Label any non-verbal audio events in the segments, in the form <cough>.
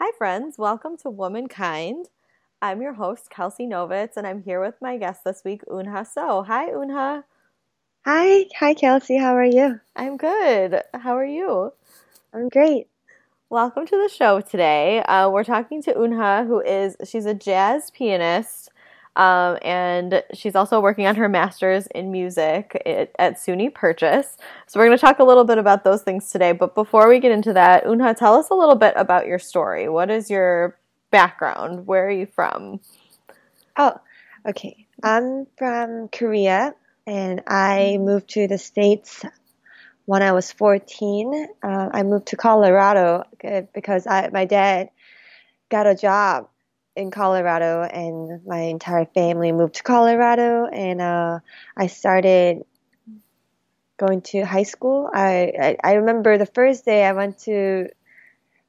Hi, friends. Welcome to Womankind. I'm your host, Kelsey Novitz, and I'm here with my guest this week, Unha So. Hi, Unha. Hi, hi, Kelsey. How are you? I'm good. How are you? I'm great. Welcome to the show today. Uh, we're talking to Unha, who is she's a jazz pianist, um, and she's also working on her master's in music at, at SUNY Purchase. So we're going to talk a little bit about those things today. But before we get into that, Unha, tell us a little bit about your story. What is your background? Where are you from? Oh, okay. I'm from Korea, and I moved to the States when I was 14. Uh, I moved to Colorado uh, because I, my dad got a job in Colorado, and my entire family moved to Colorado, and uh, I started going to high school. I, I, I remember the first day I went to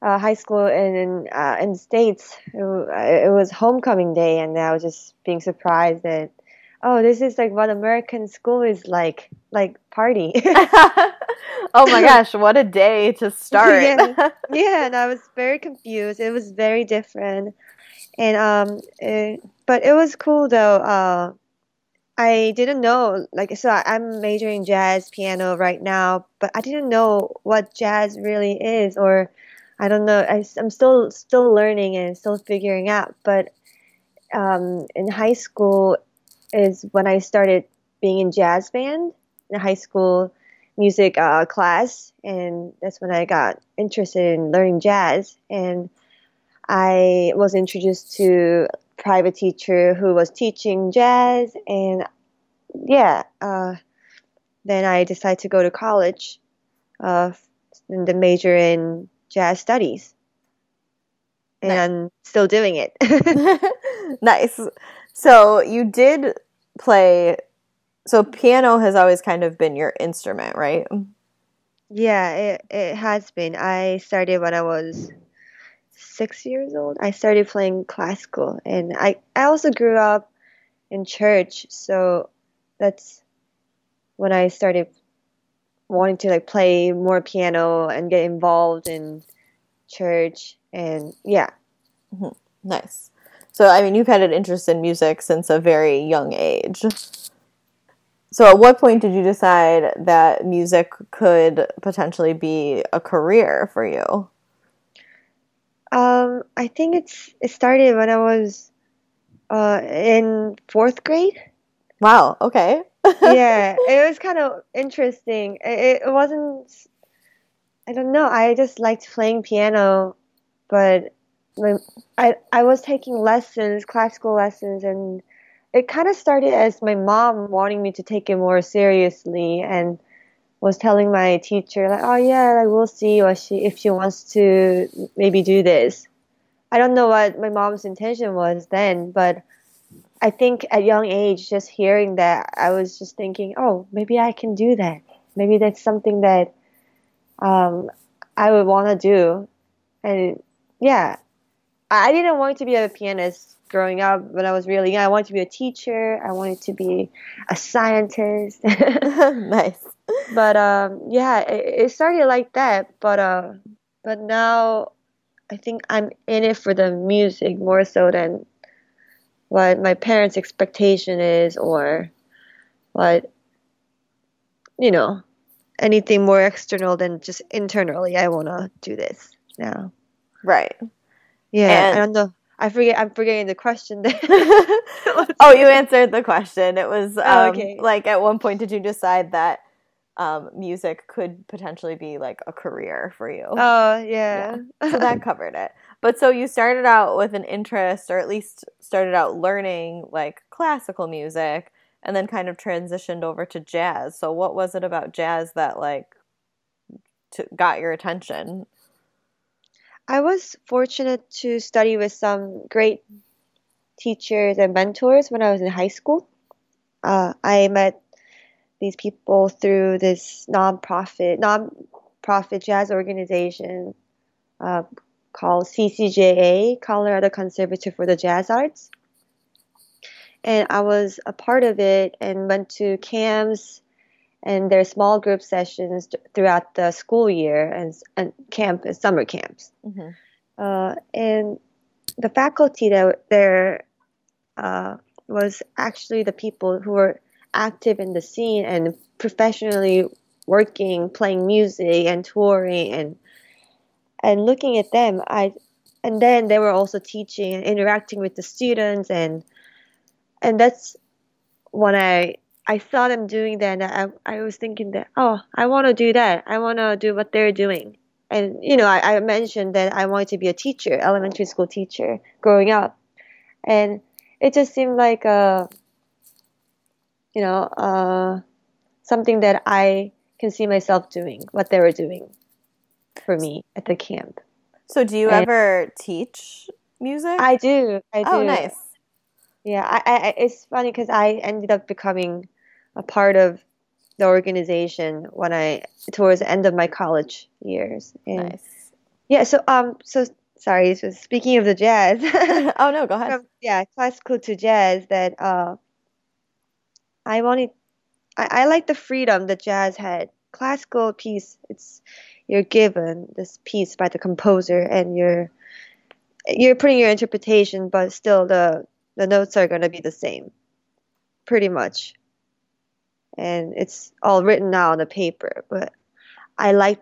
uh, high school in uh, in the states. It, it, was homecoming day, and I was just being surprised that oh, this is like what American school is like, like party. <laughs> oh my gosh, what a day to <laughs> start! yeah. <laughs> yeah, and I was very confused. It was very different, and um, it, but it was cool though. Uh, I didn't know, like, so I'm majoring jazz piano right now, but I didn't know what jazz really is, or I don't know. I, am still still learning and still figuring out. But um, in high school is when I started being in jazz band in high school music uh, class, and that's when I got interested in learning jazz. And I was introduced to a private teacher who was teaching jazz, and yeah, uh, then I decided to go to college, uh, and the major in jazz studies. And nice. still doing it. <laughs> <laughs> nice. So you did play so piano has always kind of been your instrument, right? Yeah, it it has been. I started when I was six years old. I started playing classical, and I I also grew up in church, so that's when I started wanting to like play more piano and get involved in church. And yeah. Mm-hmm. nice. So i mean you've had an interest in music since a very young age. So at what point did you decide that music could potentially be a career for you um i think it's it started when i was uh in fourth grade wow okay <laughs> yeah, it was kind of interesting. It, it wasn't. I don't know. I just liked playing piano, but my, I I was taking lessons, classical lessons, and it kind of started as my mom wanting me to take it more seriously and was telling my teacher like, "Oh yeah, like we'll see what she if she wants to maybe do this." I don't know what my mom's intention was then, but I think at young age, just hearing that, I was just thinking, oh, maybe I can do that. Maybe that's something that um, I would want to do. And yeah, I didn't want to be a pianist growing up when I was really young. I wanted to be a teacher. I wanted to be a scientist. <laughs> nice. But um, yeah, it, it, started like that. But uh, but now I think I'm in it for the music more so than what my parents' expectation is or what you know anything more external than just internally i want to do this now right yeah and- i don't know I forget. I'm forgetting the question. <laughs> <laughs> oh, you answered the question. It was oh, um, oh, okay. like at one point did you decide that um, music could potentially be like a career for you? Oh yeah. yeah. So that <laughs> covered it. But so you started out with an interest, or at least started out learning like classical music, and then kind of transitioned over to jazz. So what was it about jazz that like to, got your attention? I was fortunate to study with some great teachers and mentors when I was in high school. Uh, I met these people through this nonprofit nonprofit jazz organization uh, called CCJA, Colorado Conservatory for the Jazz Arts. And I was a part of it and went to camps and their small group sessions throughout the school year and, and camp summer camps. Mm-hmm. Uh, and the faculty that there uh, was actually the people who were active in the scene and professionally working, playing music and touring and and looking at them, I and then they were also teaching and interacting with the students and and that's when I I saw them doing that and I, I was thinking that oh I want to do that. I want to do what they're doing. And you know I, I mentioned that I wanted to be a teacher elementary school teacher growing up. And it just seemed like a you know uh, something that I can see myself doing what they were doing for me at the camp so do you and ever teach music? I do. I oh, do. Oh, nice. Yeah, I, I it's funny because I ended up becoming a part of the organization when I towards the end of my college years. And nice. Yeah. So um. So sorry. So speaking of the jazz. <laughs> oh no. Go ahead. <laughs> From, yeah, classical to jazz. That uh. I wanted. I, I like the freedom that jazz had. Classical piece. It's you're given this piece by the composer and you're you're putting your interpretation but still the the notes are going to be the same pretty much and it's all written out on the paper but i like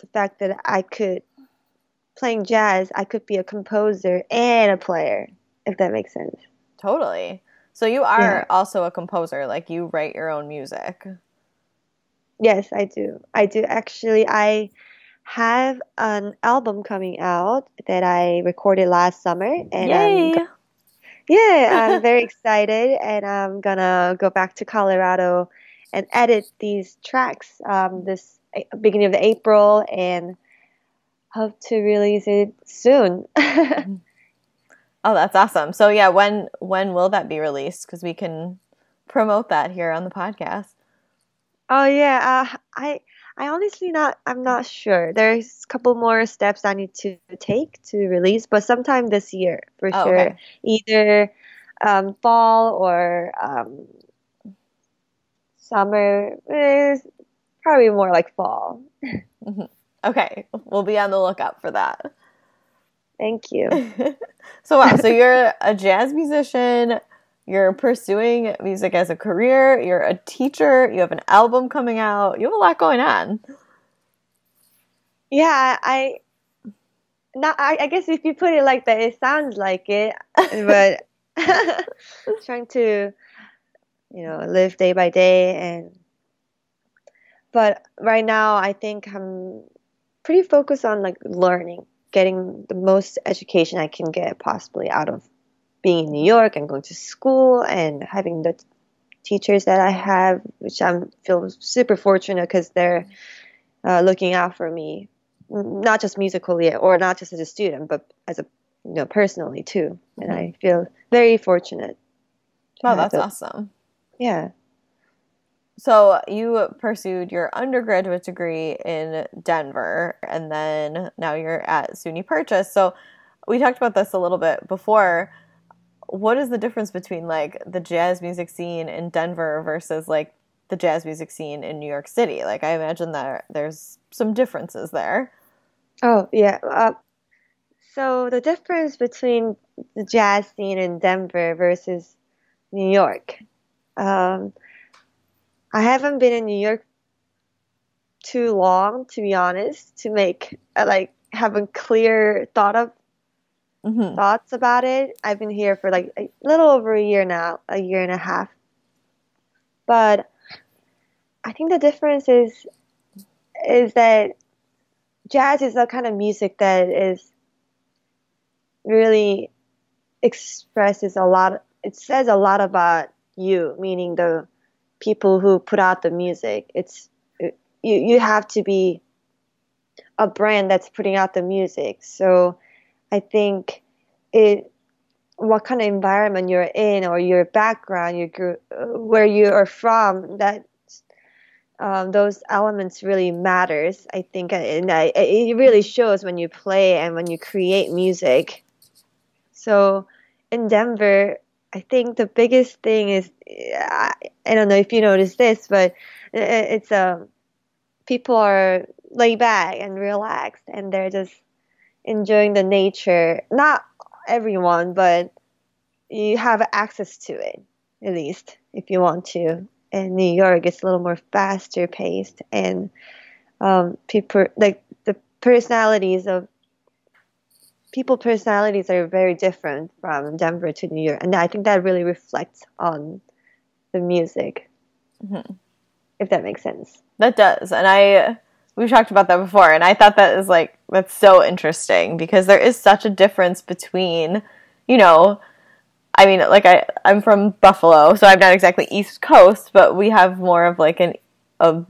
the fact that i could playing jazz i could be a composer and a player if that makes sense totally so you are yeah. also a composer like you write your own music yes i do i do actually i have an album coming out that I recorded last summer, and Yay. I'm, yeah, I'm very <laughs> excited, and I'm gonna go back to Colorado and edit these tracks um, this eh, beginning of April, and hope to release it soon. <laughs> oh, that's awesome! So yeah, when when will that be released? Because we can promote that here on the podcast. Oh yeah, uh, I I honestly not I'm not sure. There's a couple more steps I need to take to release, but sometime this year for oh, sure. Okay. Either um, fall or um, summer. Eh, probably more like fall. <laughs> Mm-hmm. Okay, we'll be on the lookout for that. Thank you. <laughs> so wow, so you're a jazz musician, you're pursuing music as a career, you're a teacher, you have an album coming out, you have a lot going on. Yeah, I not I, I guess if you put it like that, it sounds like it, but <laughs> <laughs> trying to you know live day by day and but right now I think I'm pretty focused on like learning, getting the most education I can get possibly out of being in New York and going to school and having the teachers that I have, which I feel super fortunate because they're uh, looking out for me, not just musically or not just as a student, but as a you know personally too. Mm-hmm. And I feel very fortunate. Wow, that's awesome. Yeah. So you pursued your undergraduate degree in Denver, and then now you're at SUNY Purchase. So we talked about this a little bit before what is the difference between like the jazz music scene in Denver versus like the jazz music scene in New York City? Like I imagine that there's some differences there. Oh yeah. Uh, so the difference between the jazz scene in Denver versus New York. Um, I haven't been in New York too long, to be honest, to make uh, like have a clear thought of mm-hmm. thoughts about it. I've been here for like a little over a year now, a year and a half. But I think the difference is is that jazz is a kind of music that is really expresses a lot it says a lot about you meaning the people who put out the music it's you you have to be a brand that's putting out the music so I think it what kind of environment you're in or your background, your group, where you are from, that um, those elements really matters. I think, and I, it really shows when you play and when you create music. So in Denver, I think the biggest thing is I, don't know if you noticed this, but it's um people are laid back and relaxed, and they're just enjoying the nature. Not everyone, but you have access to it at least if you want to. And New York is a little more faster paced, and um, people like the personalities of people personalities are very different from Denver to New York, and I think that really reflects on the music, mm-hmm. if that makes sense. That does, and I we've talked about that before, and I thought that is like that's so interesting because there is such a difference between, you know, I mean, like I I'm from Buffalo, so I'm not exactly East Coast, but we have more of like an a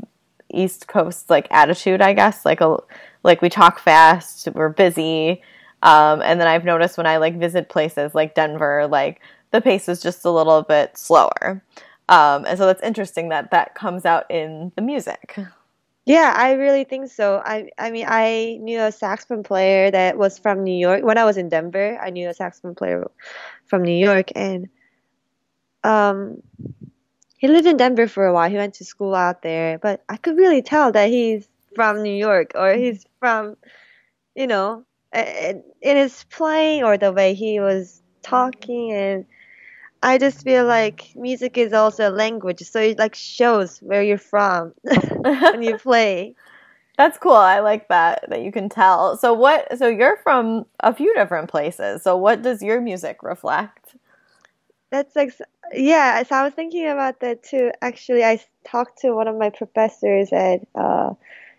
East Coast like attitude, I guess. Like a like we talk fast, we're busy, um, and then I've noticed when I like visit places like Denver, like the pace is just a little bit slower. Um, and so that's interesting that that comes out in the music. Yeah, I really think so. I I mean, I knew a saxophone player that was from New York. When I was in Denver, I knew a saxophone player from New York, and um, he lived in Denver for a while. He went to school out there, but I could really tell that he's from New York or he's from, you know, in his playing or the way he was talking and I just feel like music is also a language, so it like shows where you're from <laughs> when you <laughs> play. That's cool. I like that that you can tell. So what so you're from a few different places. So what does your music reflect? That's like yeah, so I was thinking about that too. Actually, I talked to one of my professors at uh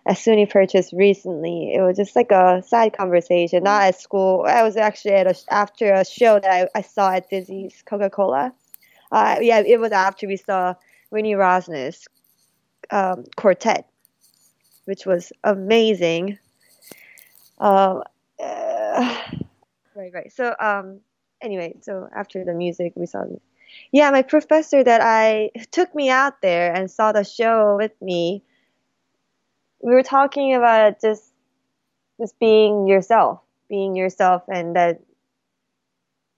at SUNY Purchase recently. It was just like a side conversation, not at school. I was actually at a, after a show that I, I saw at Dizzy's Coca Cola. Uh, yeah, it was after we saw Renee Rosnes's um, quartet, which was amazing. Um, uh, <sighs> right, right. So, um, anyway, so after the music, we saw. Yeah, my professor that I took me out there and saw the show with me we were talking about just just being yourself, being yourself, and that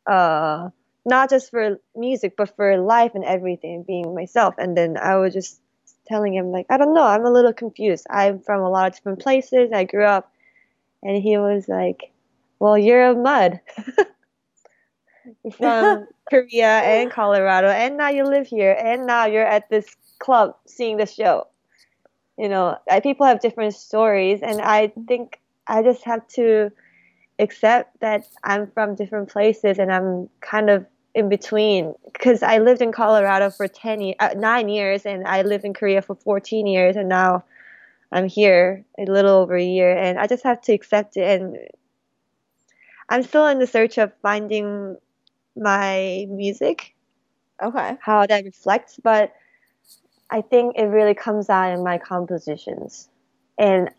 uh, not just for music, but for life and everything, being myself. And then I was just telling him like, I don't know, I'm a little confused. I'm from a lot of different places. I grew up, and he was like, Well, you're a mud. <laughs> from <laughs> Korea and Colorado, and now you live here, and now you're at this club seeing the show you know people have different stories and i think i just have to accept that i'm from different places and i'm kind of in between. Because i lived in colorado for 10 uh, 9 years and i lived in korea for 14 years and now i'm here a little over a year and i just have to accept it and i'm still in the search of finding my music. Okay. How that reflects but I think it really comes out in my compositions. And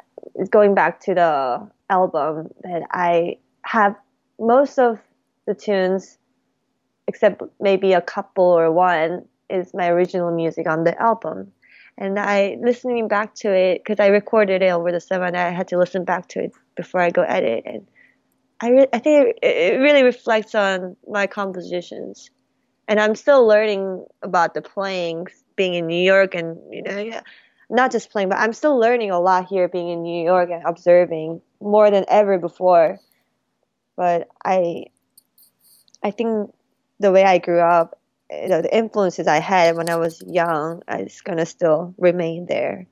going back to the album, that I have most of the tunes, except maybe a couple or one, is my original music on the album. And I listening back to it because I recorded it over the summer, and I had to listen back to it before I go edit. And I re- I think it, it really reflects on my compositions, and I'm still learning about the playing being in New York and you know yeah, not just playing, but I'm still learning a lot here being in New York and observing more than ever before. But I I think the way I grew up, you know, the influences I had when I was young is gonna still remain there.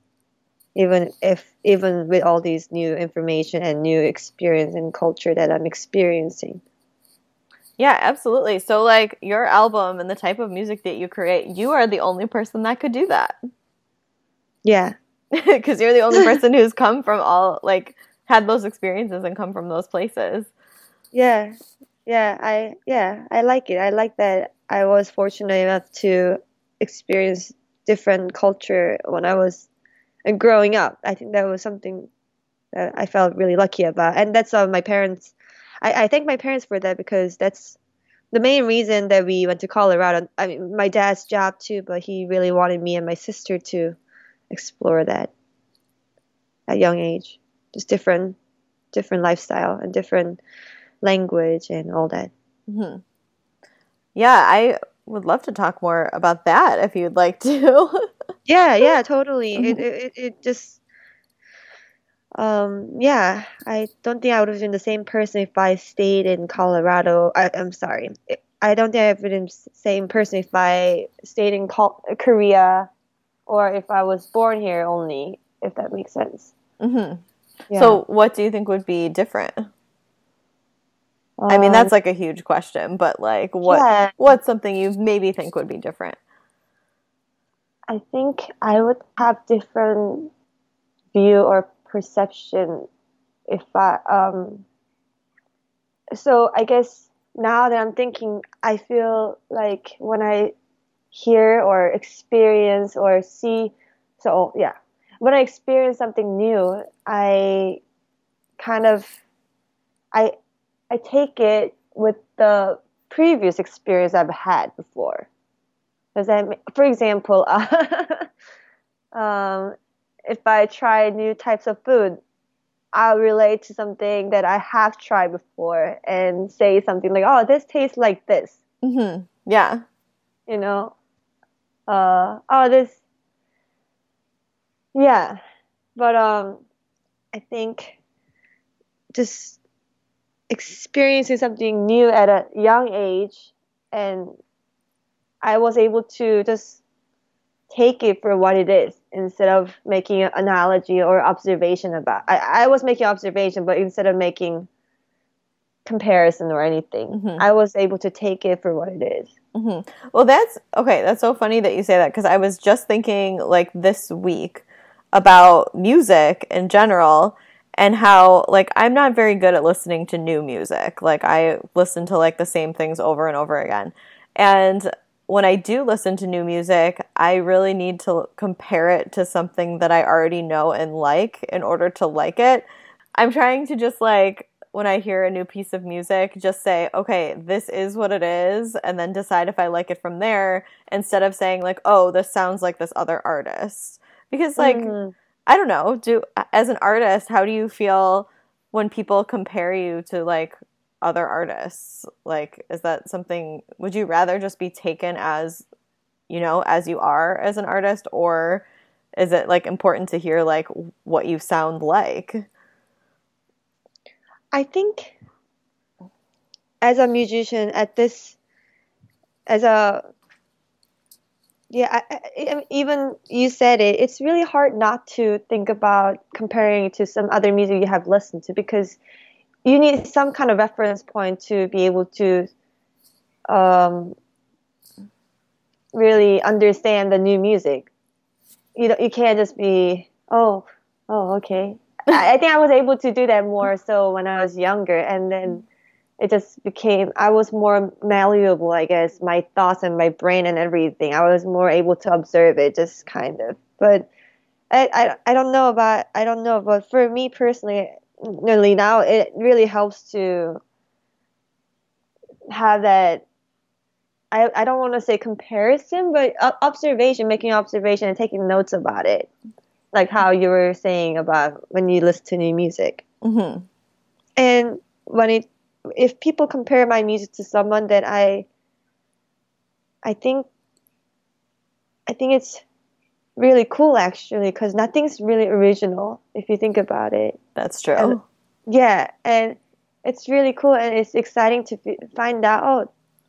Even if even with all these new information and new experience and culture that I'm experiencing. Yeah, absolutely. So, like your album and the type of music that you create, you are the only person that could do that. Yeah. <laughs> Because you're the only <laughs> person who's come from all, like, had those experiences and come from those places. Yeah. Yeah. I, yeah, I like it. I like that I was fortunate enough to experience different culture when I was growing up. I think that was something that I felt really lucky about. And that's uh, my parents I, I thank my parents for that because that's the main reason that we went to Colorado. I mean, my dad's job too, but he really wanted me and my sister to explore that at young age. Just different, different lifestyle and different language and all that. Mm-hmm. Yeah, I would love to talk more about that if you'd like to. <laughs> yeah, yeah, totally. Mm-hmm. It, it, it just um, yeah, I don't think I would have been the same person if I stayed in Colorado. I, I'm sorry. I don't think I would have been the same person if I stayed in Col- Korea or if I was born here only, if that makes sense. Mm-hmm. Yeah. So, what do you think would be different? Um, I mean, that's um, like a huge question, but like, what yeah. what's something you maybe think would be different? I think I would have different view or perception if I um so I guess now that I'm thinking I feel like when I hear or experience or see so yeah when I experience something new I kind of I I take it with the previous experience I've had before. Does that, for example, uh, <laughs> um, if I try new types of food, I'll relate to something that I have tried before and say something like, "Oh, this tastes like this." Mm-hmm. Yeah. You know. Uh, oh, this. Yeah, but um, I think just experiencing something new at a young age, and I was able to just take it for what it is instead of making an analogy or observation about I, I was making observation but instead of making comparison or anything mm-hmm. i was able to take it for what it is. Mm-hmm. well that's okay that's so funny that you say that because i was just thinking like this week about music in general and how like i'm not very good at listening to new music like i listen to like the same things over and over again and when I do listen to new music, I really need to compare it to something that I already know and like in order to like it. I'm trying to just like when I hear a new piece of music, just say, okay, this is what it is, and then decide if I like it from there instead of saying, like, oh, this sounds like this other artist. Because, like, mm. I don't know, do as an artist, how do you feel when people compare you to like other artists? Like, is that something, would you rather just be taken as, you know, as you are as an artist, or is it like important to hear like what you sound like? I think as a musician at this, as a yeah, I, I, even you said it. It's really hard not to think about comparing it to some other music you have listened to because you need some kind of reference point to be able to um, really understand the new music. You know, you can't just be oh oh okay. I, I think I was able to do that more so when I was younger, and then it just became I was more malleable, I guess, my thoughts and my brain and everything. I was more able to observe it, just kind of. But I I, I don't know about I don't know, but for me personally, really now it really helps to have that I, I don't want to say comparison but observation making observation and taking notes about it like how you were saying about when you listen to new music mm-hmm. and when it if people compare my music to someone that i i think i think it's really cool actually because nothing's really original if you think about it. That's true. And, yeah, and it's really cool and it's exciting to find out.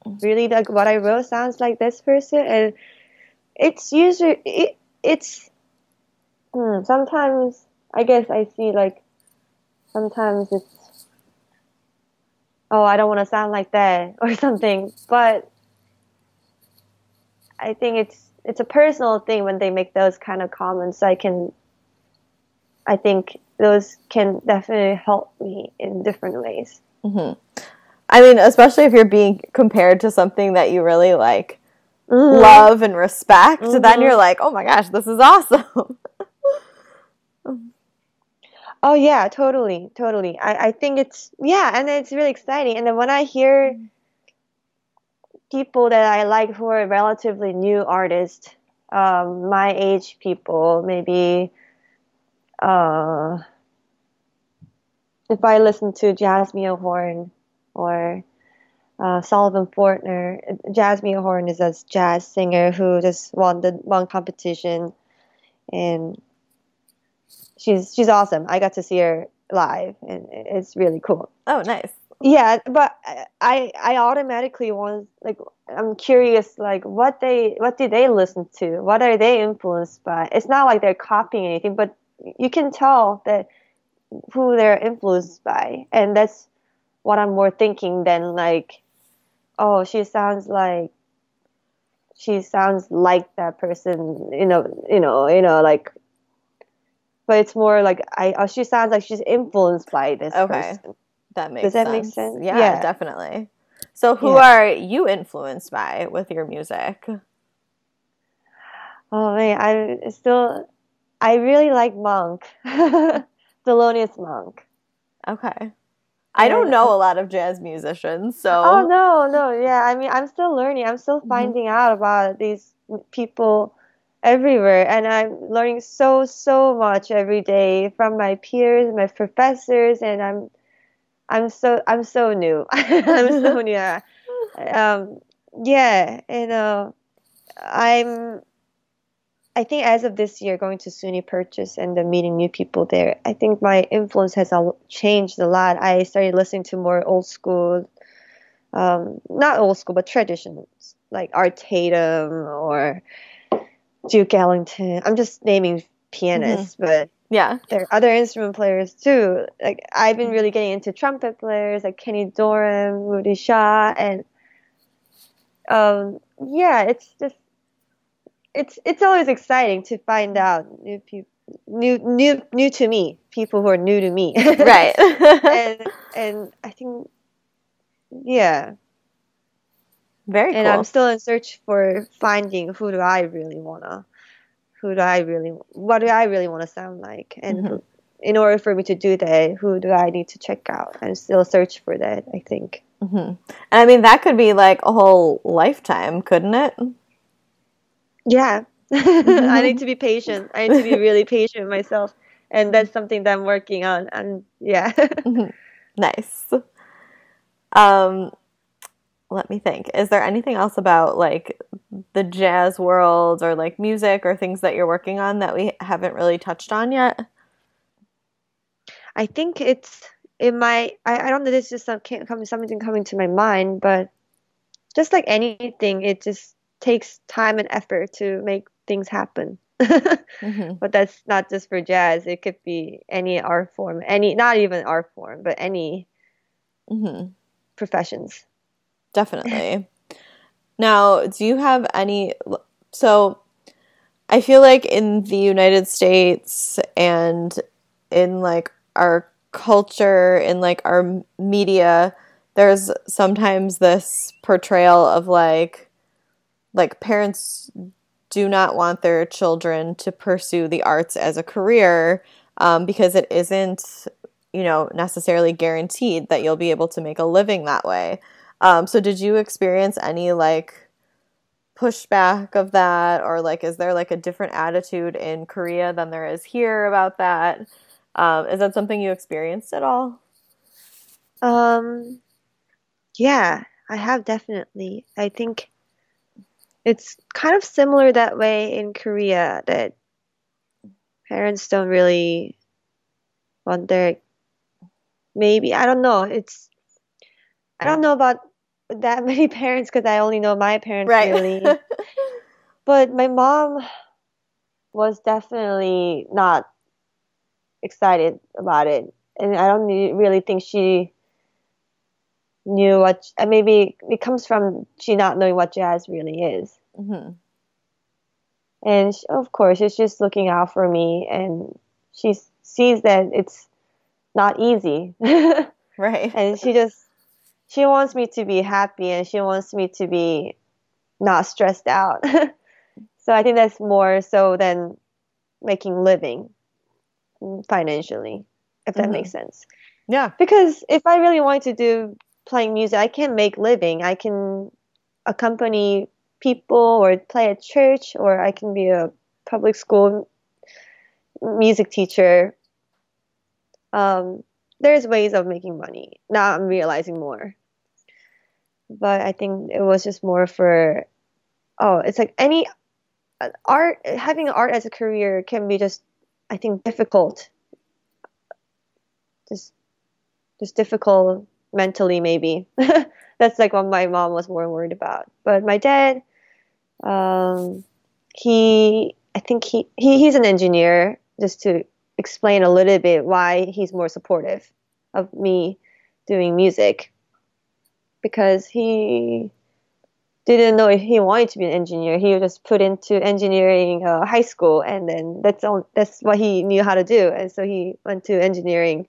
Oh, really, like what I wrote sounds like this person, and it's usually it, it's hmm, sometimes I guess I see like sometimes it's oh I don't want to sound like that <laughs> or something, but I think it's it's a personal thing when they make those kind of comments. I can, I think those can definitely help me in different ways. Mm-hmm. I mean, especially if you're being compared to something that you really like, mm-hmm. love and respect, mm-hmm. then you're like, oh my gosh, this is awesome. <laughs> oh yeah, totally, totally. I, I think it's yeah, and it's really exciting. And then when I hear people that I like who are relatively new artists, um, my age people, maybe uh, if I listen to Jazzmeia Horn or uh, Sullivan Fortner, Jazzmeia Horn is a jazz singer who just won the one competition, and she's she's awesome. I got to see her live, and it's really cool. Oh, nice. Yeah, but I I automatically want like I'm curious like what they what do they listen to? What are they influenced by? It's not like they're copying anything, but you can tell that who they're influenced by, and that's what I'm more thinking than like, oh, she sounds like she sounds like that person, you know, you know, you know, like. But it's more like I. Oh, she sounds like she's influenced by this Okay. person. That makes Does that sense. make sense? Yeah, Yeah. definitely. So, who Yeah. are you influenced by with your music? Oh man, I still, I really like Monk, <laughs> Thelonious Monk. Okay. I don't know a lot of jazz musicians, so Oh no, no, yeah. I mean, I'm still learning. I'm still Mhm. finding out about these people everywhere, and I'm learning so, so much every day from my peers, my professors, and I'm, I'm so, I'm so new. <laughs> I'm so <laughs> new. Um, yeah, and uh, I'm. I think as of this year, going to SUNY Purchase and then meeting new people there, I think my influence has changed a lot. I started listening to more old school, um, not old school, but traditions like Art Tatum or Duke Ellington. I'm just naming pianists, but yeah. there are other instrument players too. Like I've been really getting into trumpet players like Kenny Dorham, Woody Shaw, and um, yeah, it's just it's it's always exciting to find out new people, new new new to me, people who are new to me, <laughs> Right. and and I think yeah, Very and cool. I'm still in search for finding who do I really wanna, who do I really, what do I really want to sound like, and Mhm. who, in order for me to do that, who do I need to check out, and still search for that. I think. hmm And I mean, that could be like a whole lifetime, couldn't it? Yeah, <laughs> I need to be patient. I need to be <laughs> really patient with myself, and that's something that I'm working on. And yeah, Mhm. <laughs> Nice. Um, let me think. Is there anything else about like the jazz world or like music or things that you're working on that we haven't really touched on yet? I think it's it might. I, I don't know. This just some something coming to my mind, but just like anything, it just takes time and effort to make things happen. hmm <laughs> But that's not just for jazz. It could be any art form, any not even art form, but any hmm professions. Definitely. Now, do you have any? So, I feel like in the United States and in like our culture, in like our media, there's sometimes this portrayal of like, like parents do not want their children to pursue the arts as a career um, because it isn't, you know, necessarily guaranteed that you'll be able to make a living that way. Um, so did you experience any like pushback of that or like is there like a different attitude in Korea than there is here about that? Um, is that something you experienced at all? Um, yeah, I have definitely. I think it's kind of similar that way in Korea that parents don't really want their maybe I don't know. It's I don't know about that <laughs> many parents because I only know my parents really. <laughs> But my mom was definitely not excited about it, and I don't really think she knew what. And maybe it comes from she not knowing what jazz really is, hmm and sh of course she's just looking out for me, and she sees that it's not easy, <laughs> Right. and she just she wants me to be happy, and she wants me to be not stressed out. <laughs> so I think that's more so than making living financially, if that Mhm. makes sense. Yeah. Because if I really want to do playing music, I can make living. I can accompany people or play at church, or I can be a public school music teacher. Um, there's ways of making money. Now I'm realizing more. But I think it was just more for, oh, it's like any art, having art as a career can be just I think difficult. Just just difficult mentally maybe. <laughs> That's like what my mom was more worried about. But my dad, um, he I think he, he he's an engineer. Just to explain a little bit why he's more supportive of me doing music, because he didn't know if he wanted to be an engineer. He was just put into engineering uh, high school, and then that's all. That's what he knew how to do, and so he went to engineering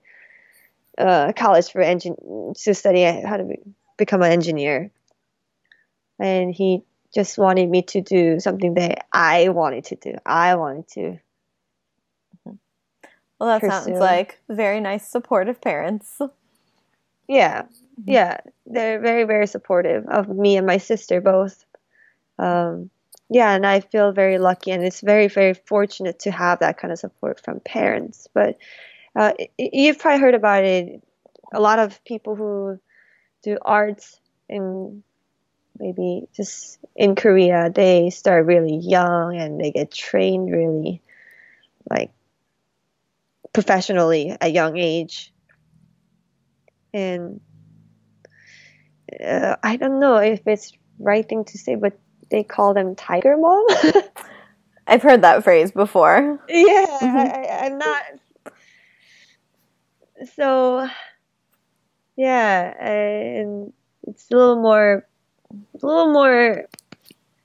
uh, college for engine to study how to be, become an engineer. And he just wanted me to do something that I wanted to do. I wanted to. Well, that pursue. sounds like very nice, supportive parents. <laughs> Yeah, mm-hmm. yeah, they're very, very supportive of me and my sister both. Um, yeah, and I feel very lucky, and it's very, very fortunate to have that kind of support from parents. But uh, you've probably heard about it. A lot of people who do arts in maybe just in Korea, they start really young and they get trained really like professionally at young age. And uh, I don't know if it's right thing to say, but they call them tiger mom. <laughs> I've heard that phrase before. Yeah, mm-hmm. I, I'm not. So, yeah, and it's a little more a little more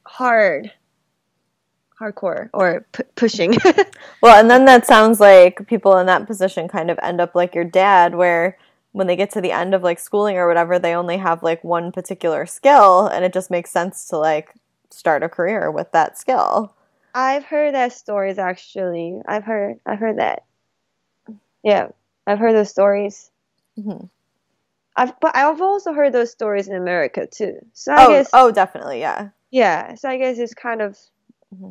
hard hardcore or p- pushing. <laughs> well, and then that sounds like people in that position kind of end up like your dad, where when they get to the end of like schooling or whatever, they only have like one particular skill, and it just makes sense to like start a career with that skill. I've heard that stories actually. I've heard I've heard that. Yeah, I've heard those stories. Mm-hmm. I've but I've also heard those stories in America too. So I oh, guess oh, definitely, yeah, yeah. So I guess it's kind of mm-hmm.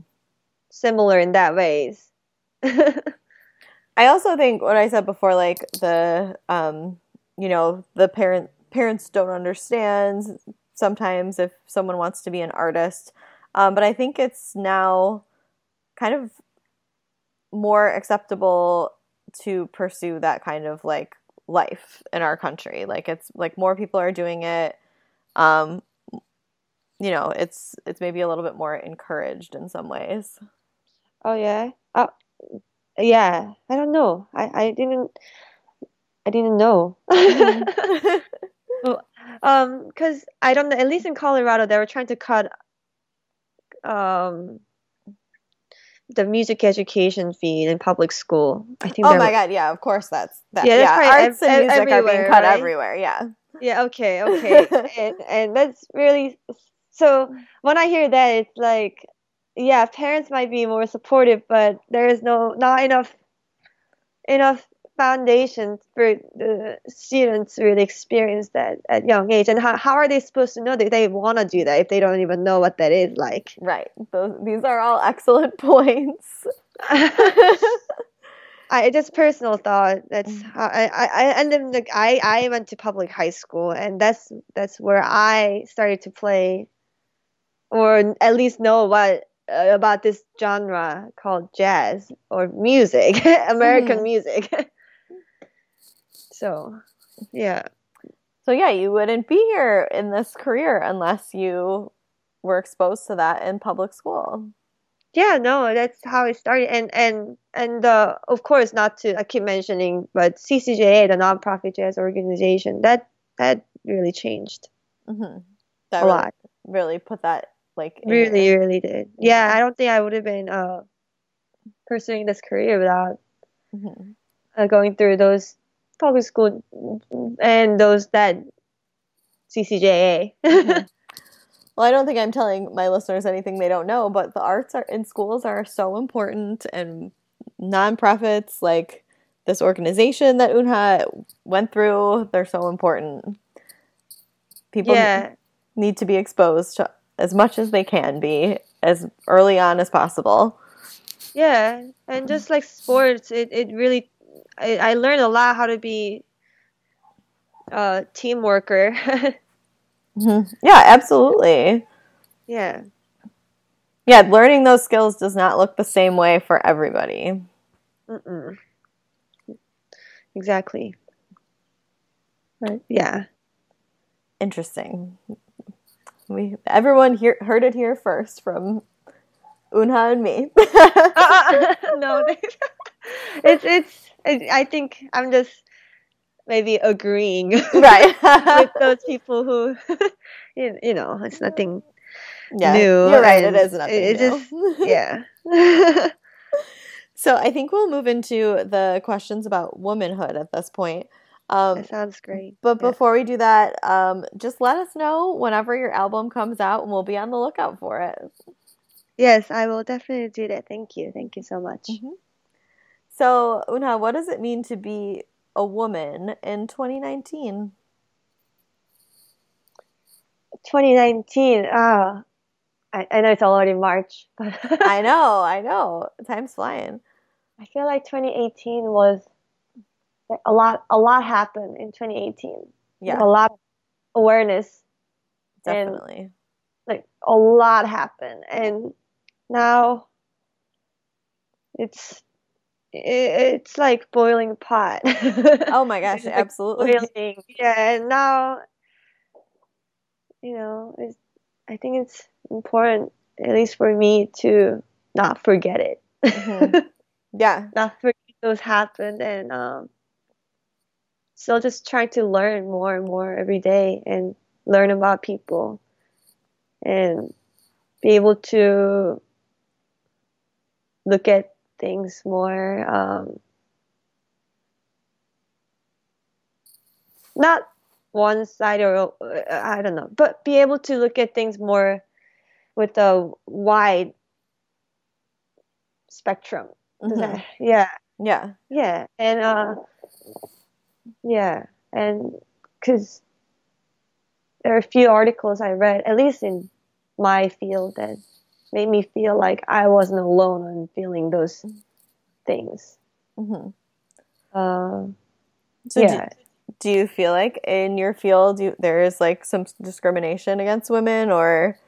similar in that ways. <laughs> I also think what I said before, like the um, you know, the parent parents don't understand sometimes if someone wants to be an artist, um, but I think it's now kind of more acceptable to pursue that kind of like life in our country. Like it's like more people are doing it. Um, you know, it's it's maybe a little bit more encouraged in some ways. Oh yeah. Oh yeah. I don't know. I I didn't I didn't know. Mm-hmm. <laughs> well, um, because I don't know. At least in Colorado, they were trying to cut um the music education fee in public school. I think. Oh my god! Yeah, of course that's that. Yeah, yeah arts and music are being cut right? everywhere. Yeah. Yeah. Okay. <laughs> Okay. and and that's really so. When I hear that, it's like, yeah, parents might be more supportive, but there is no not enough enough foundation for the students to really experience that at young age and how, how are they supposed to know that they want to do that if they don't even know what that is like right Those, these are all <laughs> excellent points <laughs> I just personal thought. That's mm. how I, I and then like I I went to public high school and that's that's where I started to play, or at least know what uh, about this genre called jazz or music, <laughs> American mm. music. So, yeah. So, yeah, you wouldn't be here in this career unless you were exposed to that in public school. Yeah, no, that's how it started. And, and, and, uh, of course, not to, I keep mentioning, but CCJA, the nonprofit jazz organization, that, that really changed. Mm-hmm. That a really, lot. Really put that, like, really, your... really did. Yeah, I don't think I would have been, uh, pursuing this career without mm-hmm. uh, going through those public school and those that CCJA. mm-hmm. <laughs> Well, I don't think I'm telling my listeners anything they don't know, but the arts are in schools are so important and nonprofits like this organization that Unha went through, they're so important. People yeah. need to be exposed to as much as they can be as early on as possible. Yeah, and just like sports, it, it really I, I learned a lot how to be a team worker. <laughs> mm-hmm. Yeah, absolutely. Yeah. Yeah, learning those skills does not look the same way for everybody. Mm-mm. Exactly. But yeah. Interesting. We everyone here heard it here first from Unha and me. <laughs> no, <laughs> it's it's. I think I'm just maybe agreeing <laughs> right with <laughs> those people who, <laughs> you you know, it's nothing yeah, new. You're right. It is nothing It new. just yeah. so I think we'll move into the questions about womanhood at this point. Um, that sounds great. but Yeah. before we do that, um, just let us know whenever your album comes out, and we'll be on the lookout for it. Yes, I will definitely do that. Thank you. Thank you so much. Mhm. So, Eunha, what does it mean to be a woman in 2019? 2019. Ah, I, I know it's already March, I <laughs> know, I know. Time's flying. I feel like 2018 was a lot. A lot happened in 2018. Yeah, A lot of awareness, definitely. like a lot happened, and now it's it, it's like boiling pot. <laughs> Oh my gosh, like absolutely. boiling. Yeah, and now you know, it's, I think it's important, at least for me, to not forget it. Mhm. <laughs> Yeah, not forget those happened, and um, still just trying to learn more and more every day, and learn about people, and be able to look at things more. Um, not one side or I don't know, but be able to look at things more with a wide spectrum. Mhm. yeah, yeah, yeah, and uh, yeah, and because there are a few articles I read, at least in my field, that made me feel like I wasn't alone in feeling those things. hmm Uh, So, do, yeah, do you feel like in your field you, there is like some discrimination against women, or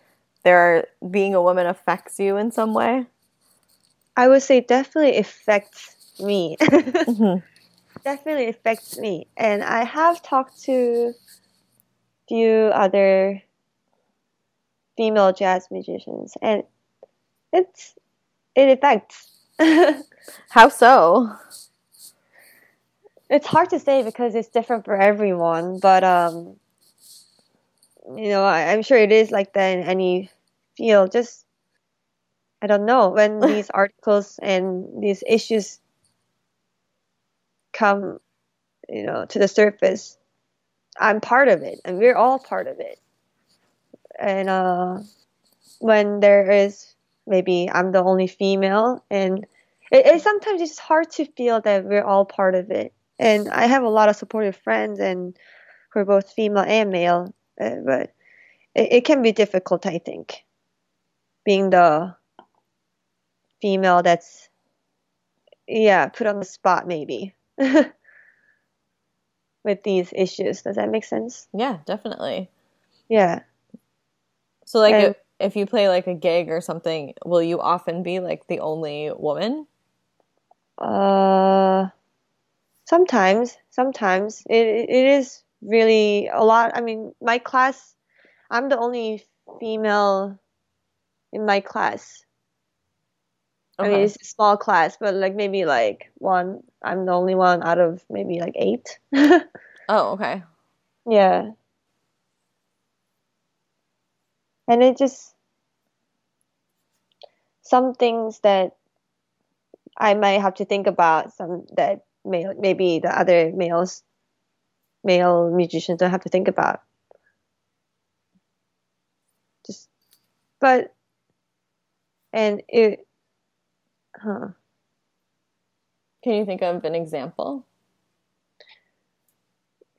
there are, being a woman affects you in some way? I would say definitely affects me. <laughs> hmm definitely affects me. And I have talked to few other female jazz musicians, and it's it affects. <laughs> How so? it's hard to say because it's different for everyone, but um, you know, I, I'm sure it is like that in any field. Just I don't know when <laughs> these articles and these issues come, you know, to the surface. I'm part of it, and we're all part of it. And uh, when there is maybe I'm the only female, and it, it sometimes it's hard to feel that we're all part of it. And I have a lot of supportive friends, and who are both female and male, uh, but it, it can be difficult, I think, being the female that's yeah put on the spot maybe <laughs> with these issues. Does that make sense? Yeah, definitely. Yeah. So, like, And- if, if you play like a gig or something, will you often be like the only woman? Uh, sometimes, sometimes it it is really a lot. I mean, my class, I'm the only female in my class. I mean, it's a small class, but like maybe like one. I'm the only one out of maybe like eight. <laughs> Oh, okay. Yeah. And it just some things that I might have to think about, some that may maybe the other males male musicians don't have to think about. Just but and it huh. Can you think of an example?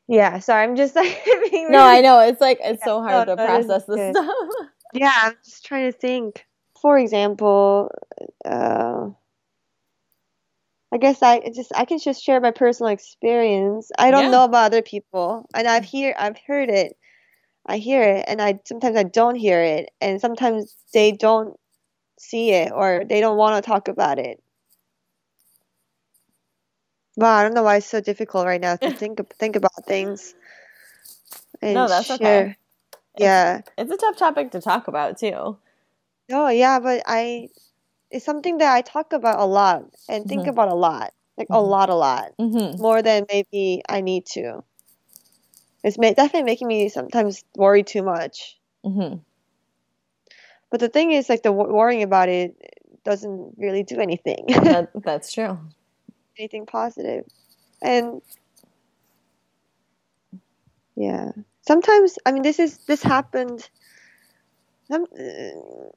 Yeah, sorry, I'm just <laughs> like being No, I know. It's like, it's so hard no, to no, it is process this good. stuff. <laughs> Yeah, I'm just trying to think. For example, uh, I guess I just I can just share my personal experience. I don't Yeah. know about other people, and I've hear I've heard it. I hear it, and I sometimes I don't hear it, and sometimes they don't see it or they don't want to talk about it. Wow, I don't know why it's so difficult right now to <laughs> think think about things. No, that's share. okay. Yeah. It's a tough topic to talk about too. Oh, yeah, but I it's something that I talk about a lot and think Mhm. about a lot. Like a Mhm. lot, a lot. Mm-hmm. More than maybe I need to. It's ma- definitely making me sometimes worry too much. Mm-hmm. But the thing is, like, the wo- worrying about it doesn't really do anything, <laughs> That, that's true. anything positive. And yeah, sometimes, I mean, this is this happened. Some, uh,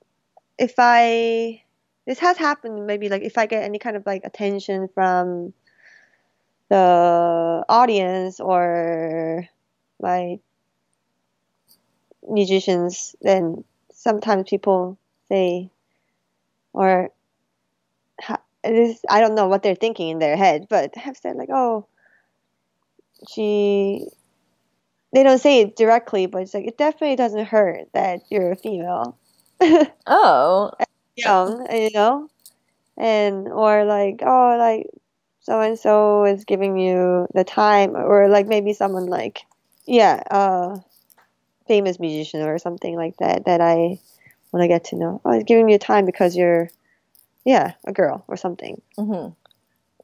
if I this has happened, maybe like if I get any kind of like attention from the audience or my musicians, then sometimes people say, or this I don't know what they're thinking in their head, but have said like, oh, she. They don't say it directly, but it's like it definitely doesn't hurt that you're a female, <laughs> Oh, young, you know, and or like oh like so and so is giving you the time, or like maybe someone like yeah, uh, famous musician or something like that that I want to get to know. Oh, he's giving you time because you're yeah a girl or something. hmm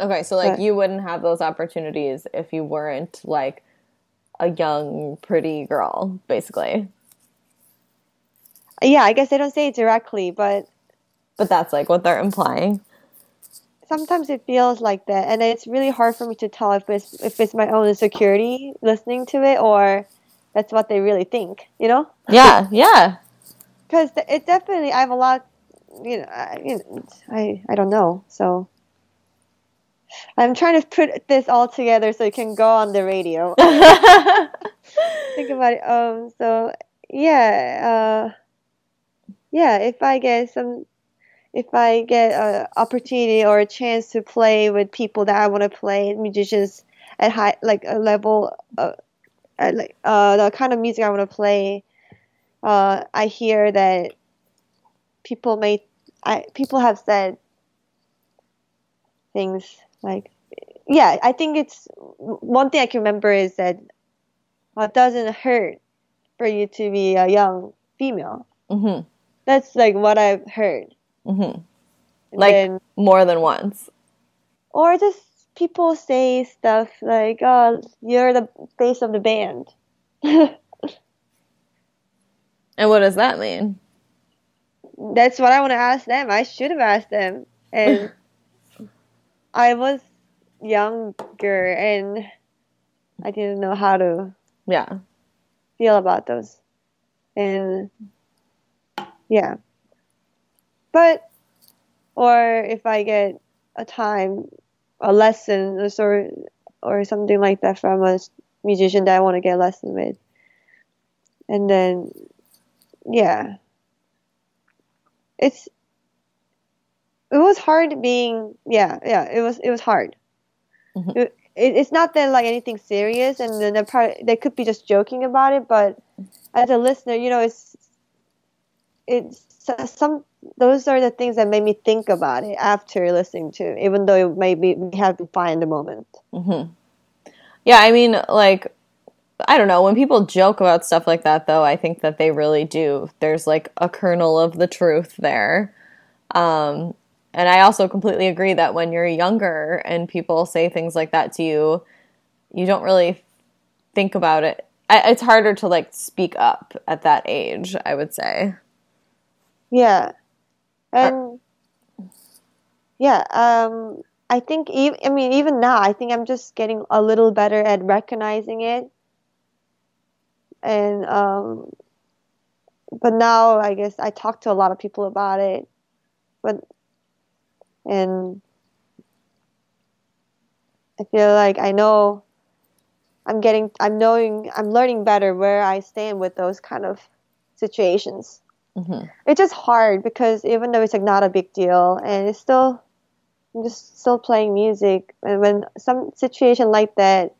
Okay, so like But- you wouldn't have those opportunities if you weren't like a young, pretty girl, basically. Yeah, I guess they don't say it directly, but But that's like what they're implying. sometimes it feels like that, and it's really hard for me to tell if it's if it's my own insecurity listening to it or that's what they really think. You know, Yeah, <laughs> yeah. because it definitely I have a lot. You know, I, I I don't know. So I'm trying to put this all together so it can go on the radio. <laughs> think about it. Um, so yeah, uh, yeah. If I get some, if I get an opportunity or a chance to play with people that I want to play, musicians at high, like a level, uh, at like uh, the kind of music I want to play, uh, I hear that people may, I people have said things like, yeah. I think it's one thing I can remember is that it doesn't hurt for you to be a young female. hmm That's like what I've heard. hmm Like- then- More than once. or just people say stuff like, "Oh, you're the face of the band." <laughs> And what does that mean? That's what I want to ask them. I should have asked them, and <laughs> I was younger and I didn't know how to Yeah. feel about those. And yeah. But or if I get a time, a lesson or sort or something like that from a musician that I want to get a lesson with. And then yeah. It's it was hard being yeah, yeah, it was it was hard. Mhm. It, it, it's not that like anything serious and then the part they could be just joking about it, but as a listener, you know, it's it's some those are the things that made me think about it after listening to, it, even though it maybe we have fine in the moment. hmm Yeah, I mean, like, I don't know. When people joke about stuff like that, though, I think that they really do. There's like a kernel of the truth there. Um, and I also completely agree that when you're younger and people say things like that to you, you don't really think about it. I, it's harder to like speak up at that age, I would say. Yeah, and yeah, um, I think even I mean even now, I think I'm just getting a little better at recognizing it, and um, but now I guess I talk to a lot of people about it, but and I feel like I know I'm getting I'm knowing I'm learning better where I stand with those kind of situations hmm it's just hard because even though it's like not a big deal and it's still I'm just still playing music and when some situation like that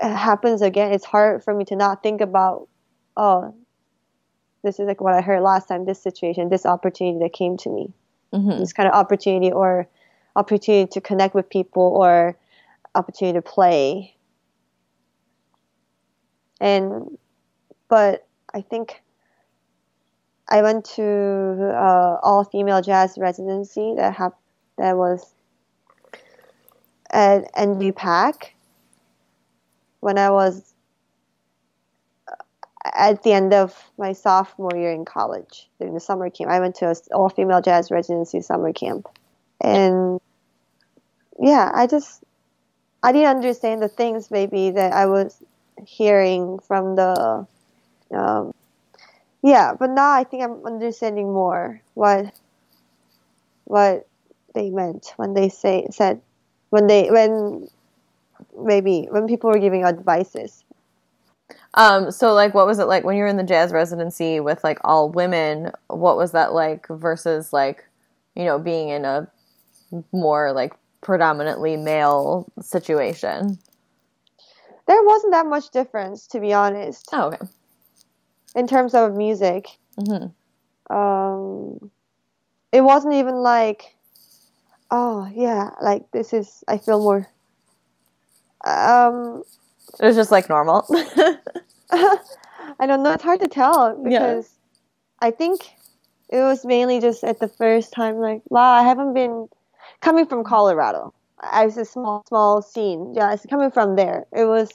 uh, happens again it's hard for me to not think about oh this is like what I heard last time this situation this opportunity that came to me. Hmm this kind of opportunity or opportunity to connect with people or opportunity to play. And but I think I went to uh, all female jazz residency that have that was at NJPAC when I was uh, at the end of my sophomore year in college during the summer camp. I went to an all female jazz residency summer camp, and yeah, I just I didn't understand the things maybe that I was hearing from the um, yeah, but now I think I'm understanding more what what they meant when they say said when they when maybe when people were giving advices. Um, so like what was it like when you were in the jazz residency with like all women? What was that like versus like, you know, being in a more like predominantly male situation? There wasn't that much difference to be honest. Oh, okay. In terms of music. Mm-hmm. Um it wasn't even like oh yeah, like this is I feel more um It was just like normal. <laughs> I don't know. It's hard to tell because Yeah. I think it was mainly just at the first time, like, wow, I haven't been coming from Colorado. I was a small, small scene. Yeah, it's coming from there. It was.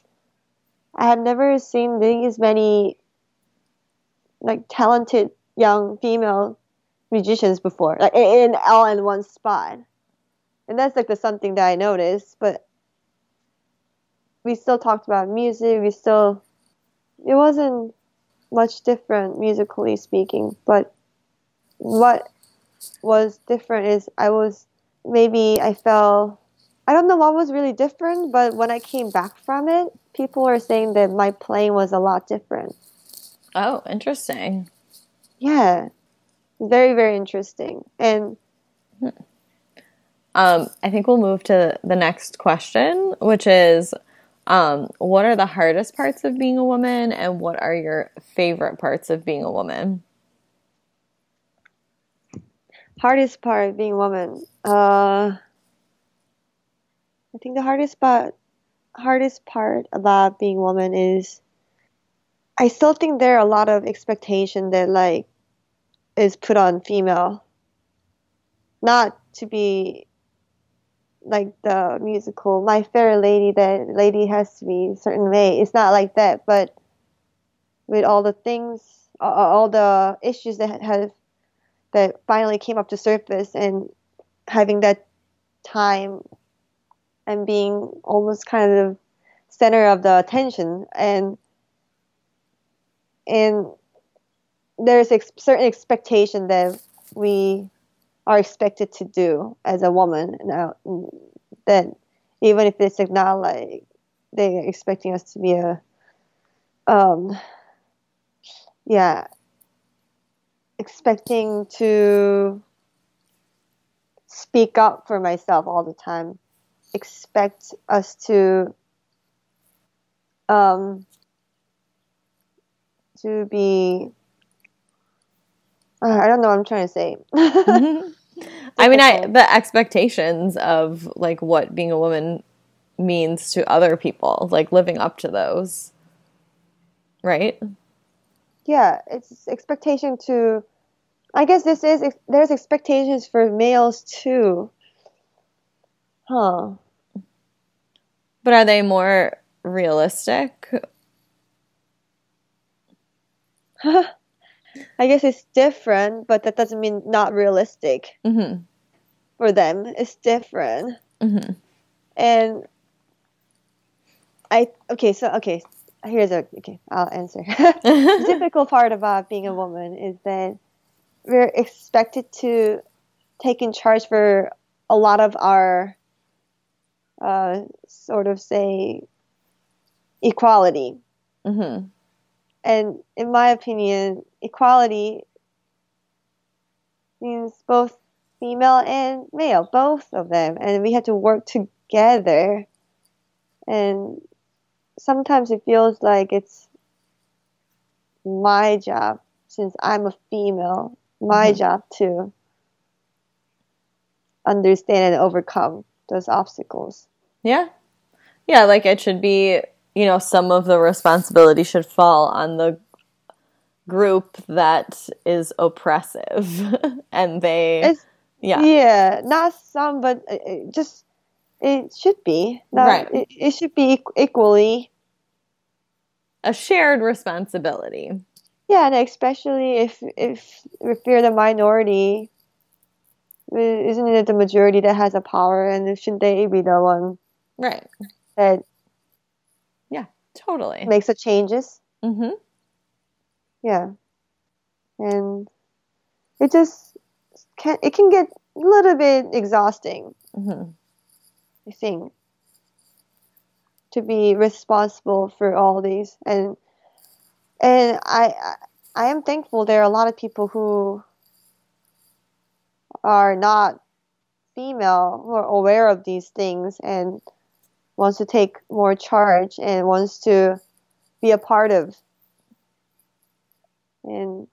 I had never seen these many, like, talented young female musicians before, like in all in one spot, and that's like the something that I noticed. But we still talked about music. We still it wasn't much different musically speaking, but what was different is I was maybe I felt I don't know what was really different, but when I came back from it, people were saying that my playing was a lot different. Oh, interesting. Yeah. Very, very interesting. And Um, I think we'll move to the next question, which is um, what are the hardest parts of being a woman and what are your favorite parts of being a woman? hardest part of being a woman. Uh I think the hardest part hardest part about being a woman is I still think there are a lot of expectation that like is put on female. Not to be like the musical My Fair Lady that lady has to be certain way. It's not like that, but with all the things, all the issues that have that finally came up to surface, and having that time and being almost kind of center of the attention, and and there's ex- certain expectation that we are expected to do as a woman now that even if it's not like they're expecting us to be a um yeah expecting to speak up for myself all the time expect us to um to be uh, I don't know what I'm trying to say. <laughs> I mean, I the expectations of like what being a woman means to other people, like living up to those, right? yeah, it's expectation to. I guess this is there's expectations for males too. Huh. But are they more realistic? <laughs> I guess it's different, but that doesn't mean not realistic hmm for them. It's different. hmm And I okay, so okay, here's a okay, I'll answer. <laughs> the <laughs> difficult part about being a woman is that we're expected to take in charge for a lot of our uh, sort of say equality. hmm And in my opinion, equality means both female and male, both of them, and we have to work together. And sometimes it feels like it's my job, since I'm a female, my Mhm. job to understand and overcome those obstacles. Yeah. Yeah, like it should be, you know, some of the responsibility should fall on the group that is oppressive <laughs> and they It's yeah. yeah, not some, but uh, uh, just it should be not, Right. It, it should be equally. A shared responsibility. Yeah, and especially if if if you're the minority, isn't it the majority that has the power, and shouldn't they be the one Right. that Totally. makes the changes? Mm-hmm. Yeah, and it just can it can get a little bit exhausting. Mhm. I think, to be responsible for all these. And and I I I am thankful there are a lot of people who are not female who are aware of these things and wants to take more charge and wants to be a part of. And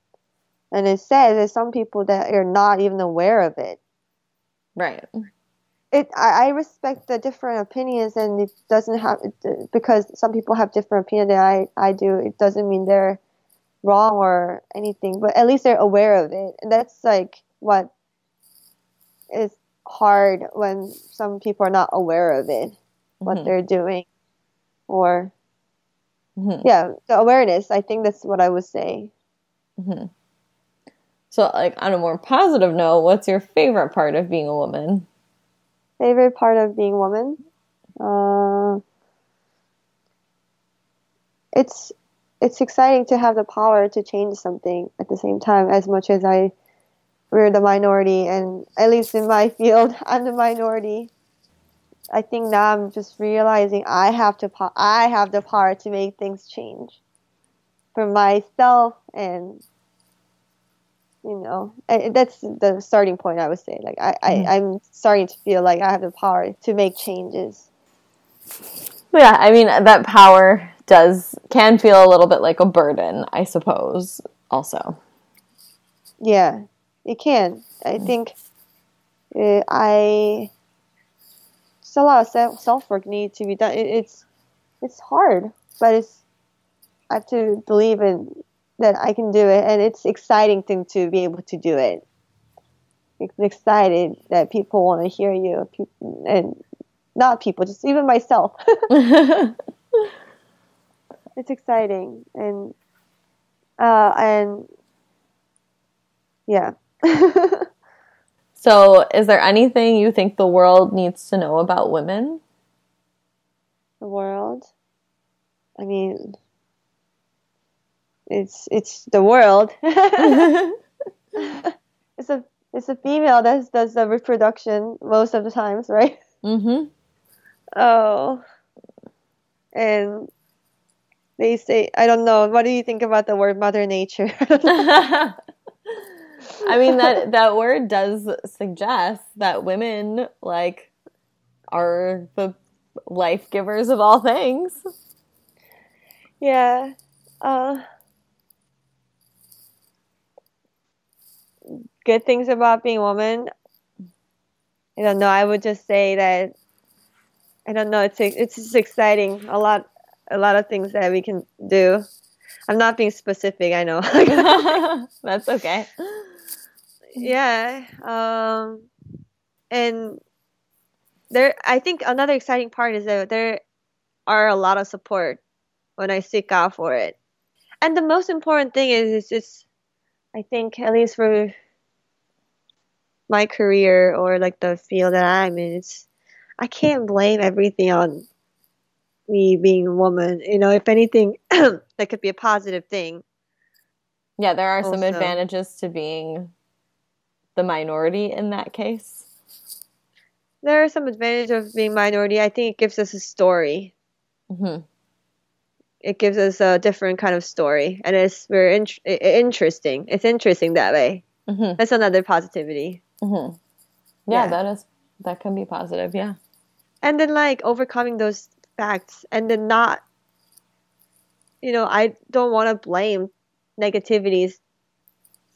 and it says there's some people that are not even aware of it Right. it I, I respect the different opinions and it doesn't have because some people have different opinion than I, I do it doesn't mean they're wrong or anything but at least they're aware of it and that's like what is hard when some people are not aware of it what Mhm. they're doing or Mhm. yeah the awareness i think that's what i would say Mhm. So, like on a more positive note, what's your favorite part of being a woman? favorite part of being woman uh, it's it's exciting to have the power to change something at the same time as much as i we're the minority and at least in my <laughs> field i'm the minority i think now i'm just realizing i have to po- i have the power to make things change for myself and you know I- that's the starting point i would say like I, Mhm. I i'm starting to feel like i have the power to make changes Yeah, I mean that power does can feel a little bit like a burden, I suppose. Also, yeah it can i think uh, i just a lot of self work need to be done. It, it's it's hard but it's i have to believe in that i can do it and it's exciting thing to be able to do it. It's excited that people want to hear you and not people just even myself. <laughs> It's exciting and uh and yeah <laughs> so is there anything you think the world needs to know about women? the world? I mean it's it's the world. <laughs> It's a it's a female that does the reproduction most of the times right? Mm-hmm. oh. And they say i don't know. What do you think about the word mother nature <laughs> <laughs> I mean that that word does suggest that women like are the life givers of all things. Yeah. Uh, good things about being a woman. I don't know. I would just say that I don't know. It's it's just exciting. A lot, a lot of things that we can do. I'm not being specific. I know. <laughs> <laughs> That's okay. Yeah. Um, and there, I think another exciting part is that there are a lot of support when I seek out for it. And the most important thing is, is just, I think, at least for my career or like the field that I'm in, it's, I can't blame everything on me being a woman. You know, if anything, <clears throat> that could be a positive thing. Yeah, there are some advantages to being the minority in that case. There are some advantages of being minority. I think it gives us a story. hmm It gives us a different kind of story, and it's very int- i- i- interesting. It's interesting that way. hmm That's another positivity. hmm Yeah, Yeah. that is that can be positive. Yeah. and then like overcoming those facts and then not you know i don't want to blame negativities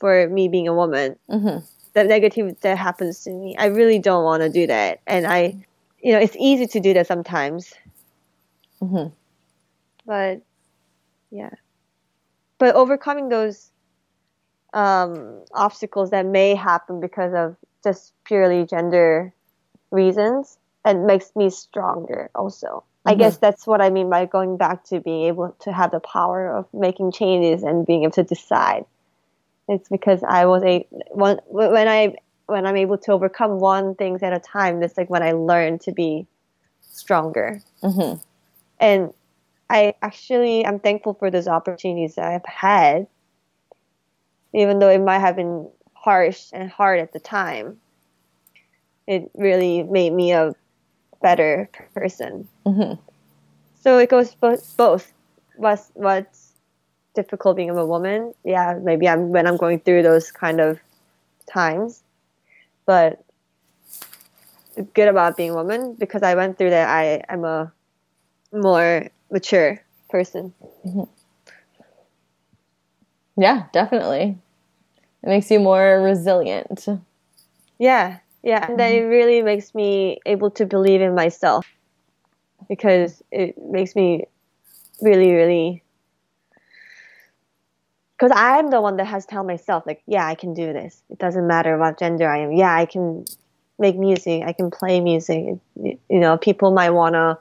for me being a woman hmm the negative that happens to me. I really don't want to do that, and I, you know, it's easy to do that sometimes. Mhm. But yeah, but overcoming those um, obstacles that may happen because of just purely gender reasons, it makes me stronger. Also, I Mhm. guess that's what I mean by going back to being able to have the power of making changes and being able to decide. It's because I was a when when I when I'm able to overcome one things at a time. That's like when I learn to be stronger. Mhm. And I actually I'm thankful for those opportunities that I've had, even though it might have been harsh and hard at the time. It really made me a better person. Mhm. So it goes both. both. What's what's difficult being a woman? Yeah, maybe I'm when I'm going through those kind of times, but good about being a woman because I went through that. I am a more mature person. Mm-hmm. Yeah, definitely. It makes you more resilient. Yeah, yeah, and then it mm-hmm. really makes me able to believe in myself because it makes me really, really. Because I'm the one that has to tell myself, like, yeah, I can do this. It doesn't matter what gender I am. Yeah, I can make music. I can play music. You know, people might wanna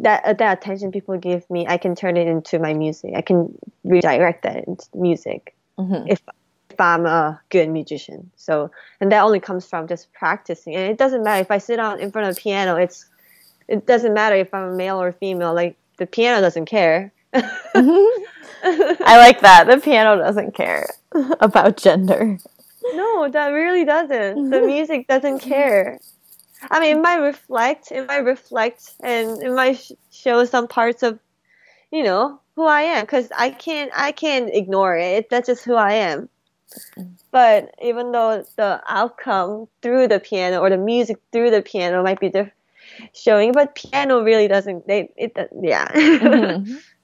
that that attention people give me. I can turn it into my music. I can redirect that into music Mhm. if if I'm a good musician. So and that only comes from just practicing. And it doesn't matter if I sit on in front of a piano. It's it doesn't matter if I'm a male or female. Like the piano doesn't care. <laughs> I like that. The piano doesn't care about gender. no, that really doesn't. The music doesn't care. I mean, it might reflect. It might reflect, and it might sh- show some parts of, you know, who I am. Because I can't, I can't ignore it. That's just who I am. But even though the outcome through the piano or the music through the piano might be diff- showing, but piano really doesn't. They, it, yeah. Mhm. <laughs>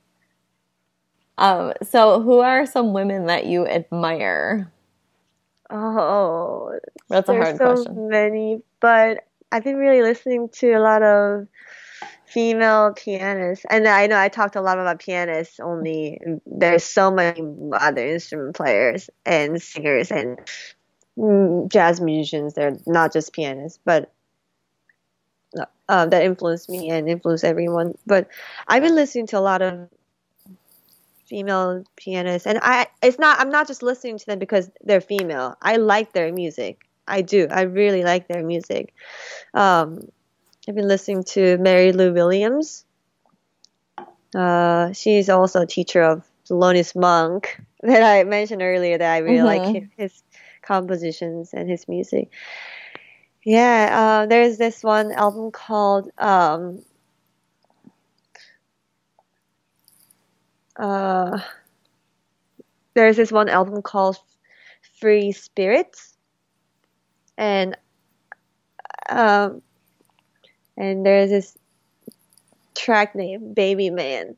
Um, so who are some women that you admire? Oh, That's a hard so question. many, but I've been really listening to a lot of female pianists, and I know I talked a lot about pianists. Only there's so many other instrument players and singers and jazz musicians. They're not just pianists, but uh, that influenced me and influenced everyone. But I've been listening to a lot of female pianists, and I it's not I'm not just listening to them because they're female. I like their music. I do. I really like their music. Um, I've been listening to Mary Lou Williams. Uh, she's also a teacher of Thelonious Monk <laughs> that I mentioned earlier. That I really like Mhm. his, his compositions and his music. Yeah, uh, there's this one album called um, uh, there's this one album called Free Spirits, and um, and there's this track named Baby Man,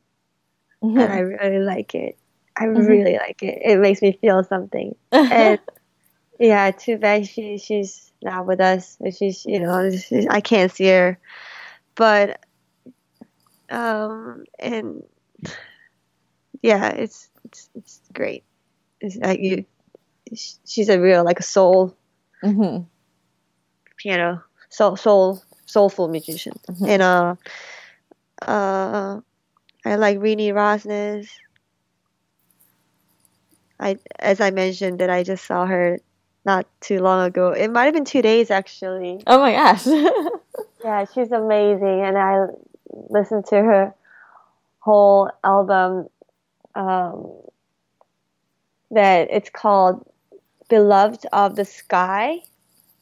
and I really like it. I Mhm. really like it. It makes me feel something. <laughs> And yeah, too bad she she's not with us. She's you know she's, I can't see her, but um and yeah, it's it's it's great. It's like you, she's a real like a soul Mhm. piano soul soul soulful musician, Mhm. and uh uh I like Renee Rosnes. I as I mentioned that I just saw her not too long ago. It might have been two days actually. Oh my gosh. <laughs> Yeah, she's amazing, and I listened to her whole album. Um, that it's called "Beloved of the Sky."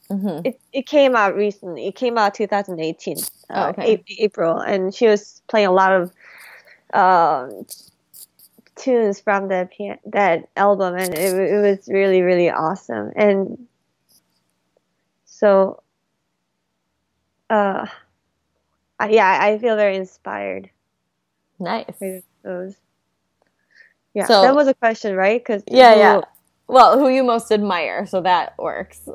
Mhm. It it came out recently. It came out 2018, Oh, uh, okay. A- April, and she was playing a lot of um, tunes from that pian- that album, and it, it was really really awesome. And so, uh, I, yeah, I feel very inspired Nice. those. Yeah, So- that was a question, right? Because Yeah, yeah. Well, who you most admire, so that works.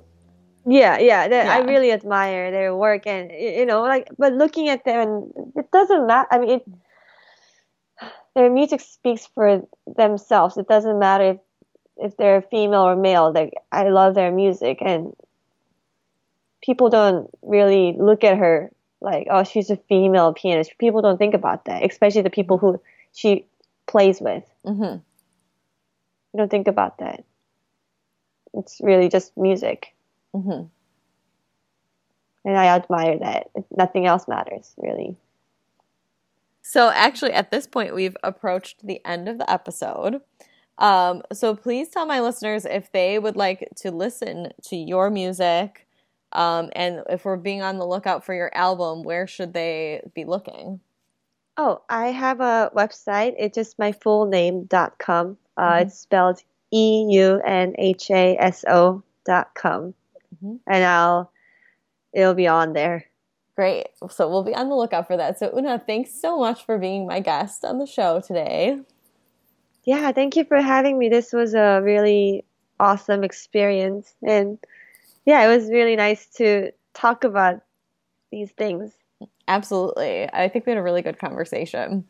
Yeah, yeah, that, I really admire their work, and you know, like, but looking at them, it doesn't matter. I mean, it, their music speaks for themselves. It doesn't matter if if they're female or male. Like, I love their music, and people don't really look at her like, oh, she's a female pianist. People don't think about that, especially the people who she plays with. Hmm You don't think about that. It's really just music. Mm-hmm. And I admire that. Nothing else matters, really. So, actually, at this point, we've approached the end of the episode. Um, so, please tell my listeners if they would like to listen to your music, um, and if we're being on the lookout for your album, where should they be looking? Oh, I have a website. It's just my full name dot com. Uh, Mhm. It's spelled E U N H A S O dot com, Mhm. and I'll it'll be on there. Great. So, we'll be on the lookout for that. So, Eunha, thanks so much for being my guest on the show today. Yeah, thank you for having me. This was a really awesome experience, and yeah, it was really nice to talk about these things. Absolutely. I think we had a really good conversation.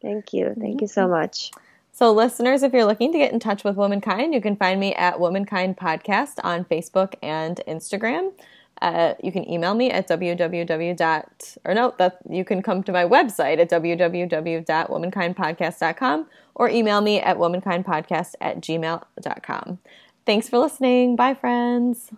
Thank you. Thank you so much. So, listeners, if you're looking to get in touch with Womankind, you can find me at Womankind Podcast on Facebook and Instagram. Uh, you can email me at www. dot or no, that you can come to my website at www.womankindpodcast.com or email me at womankindpodcast at gmail.com. Thanks for listening. Bye, friends.